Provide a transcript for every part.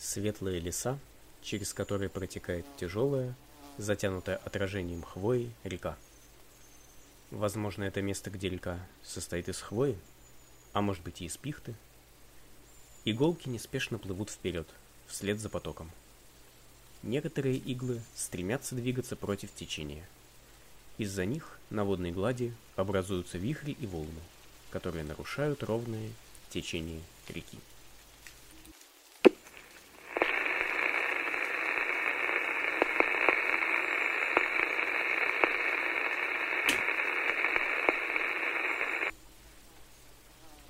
Светлые леса, через которые протекает тяжелая, затянутая отражением хвои река. Возможно, это место, где река состоит из хвои, а может быть и из пихты. Иголки неспешно плывут вперед, вслед за потоком. Некоторые иглы стремятся двигаться против течения. Из-за них на водной глади образуются вихри и волны, которые нарушают ровное течение реки.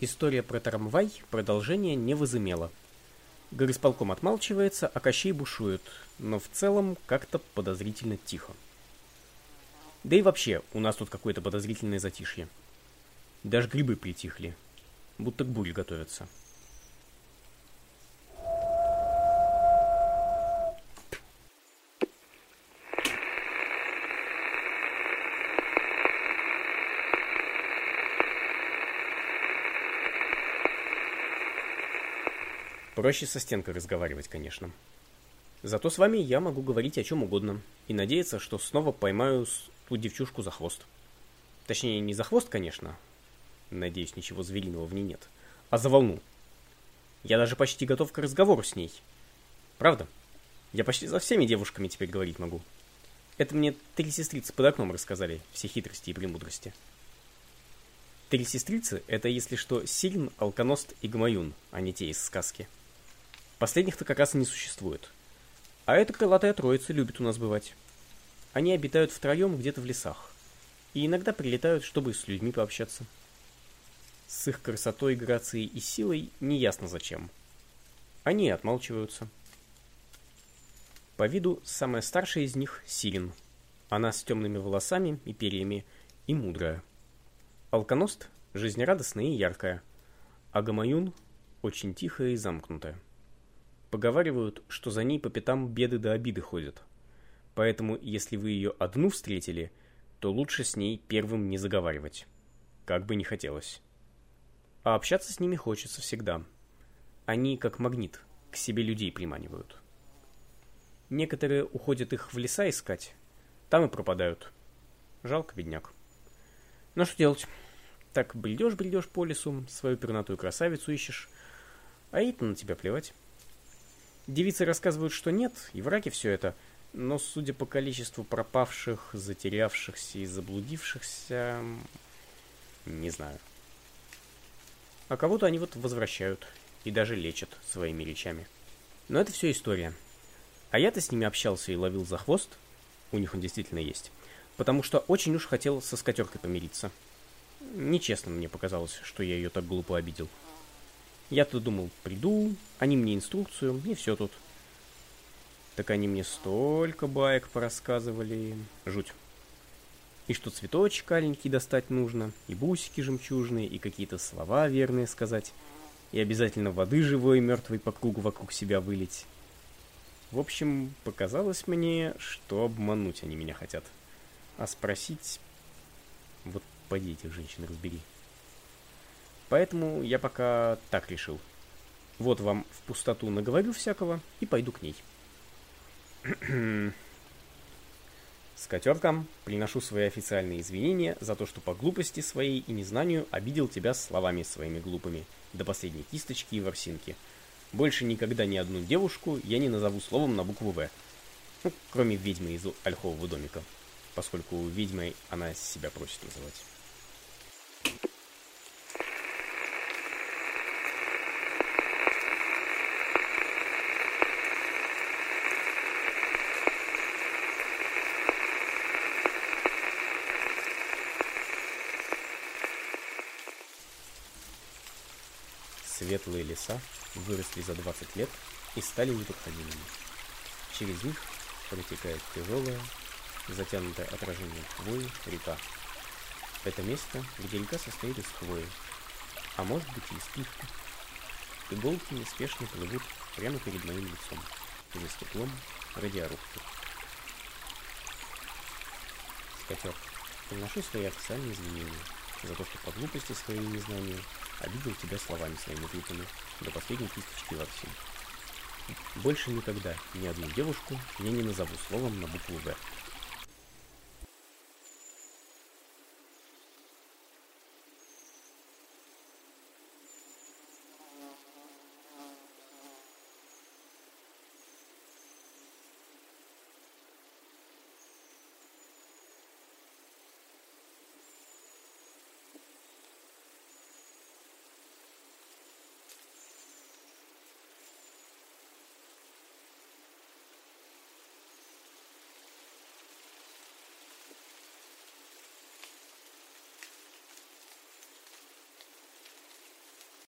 История про трамвай продолжения не возымела. Горисполком отмалчивается, а Кощей бушует, но в целом как-то подозрительно тихо. Да и вообще, у нас тут какое-то подозрительное затишье. Даже грибы притихли, будто к буре готовятся. Проще со стенкой разговаривать, конечно. Зато с вами я могу говорить о чем угодно и надеяться, что снова поймаю ту девчушку за хвост. Точнее, не за хвост, конечно. Надеюсь, ничего звериного в ней нет. А за волну. Я даже почти готов к разговору с ней. Правда? Я почти за всеми девушками теперь говорить могу. Это мне три сестрицы под окном рассказали, все хитрости и премудрости. Три сестрицы — это, если что, Сильн, Алконост и Гамаюн, а не те из сказки. — Последних-то как раз и не существует. А эта крылатая троица любит у нас бывать. Они обитают втроем где-то в лесах. И иногда прилетают, чтобы с людьми пообщаться. С их красотой, грацией и силой неясно зачем. Они отмалчиваются. По виду самая старшая из них — Сирин. Она с темными волосами и перьями и мудрая. Алконост — жизнерадостная и яркая. А Гамаюн — очень тихая и замкнутая. Поговаривают, что за ней по пятам беды до обиды ходят. Поэтому, если вы ее одну встретили, то лучше с ней первым не заговаривать. Как бы не хотелось. А общаться с ними хочется всегда. Они, как магнит, к себе людей приманивают. Некоторые уходят их в леса искать, там и пропадают. Жалко, бедняк. Ну что делать? Так бредешь-бредешь по лесу, свою пернатую красавицу ищешь, а ей на тебя плевать. Девицы рассказывают, что нет, и враки все это, но судя по количеству пропавших, затерявшихся и заблудившихся, не знаю. А кого-то они вот возвращают и даже лечат своими речами. Но это все история. А я-то с ними общался и ловил за хвост, у них он действительно есть, потому что очень уж хотел со скатеркой помириться. Нечестно мне показалось, что я ее так глупо обидел. Я-то думал, приду, они мне инструкцию, и все тут. Так они мне столько баек порассказывали. Жуть. И что цветочек аленький достать нужно, и бусики жемчужные, и какие-то слова верные сказать, и обязательно воды живой и мертвой по кругу вокруг себя вылить. В общем, показалось мне, что обмануть они меня хотят. А спросить... Вот поди этих женщин разбери. Поэтому я пока так решил. Вот вам в пустоту наговорю всякого и пойду к ней. Скотеркам приношу свои официальные извинения за то, что по глупости своей и незнанию обидел тебя словами своими глупыми, до последней кисточки и ворсинки. Больше никогда ни одну девушку я не назову словом на букву «В». Ну, кроме ведьмы из ольхового домика, поскольку ведьмой она себя просит называть. Светлые леса выросли за 20 лет и стали непроходимыми. Через них протекает тяжелая, затянутая отражением хвои река. Это место, где река состоит из хвои, а может быть и из пивки. Иголки неспешно плывут прямо перед моим лицом, за стеклом радиорубки. Скотер, приношу свои официальные извинения за то, что по глупости своей незнанию обидел тебя словами своими глупыми до последней кисточки во. Больше никогда ни одну девушку я не назову словом на букву «В».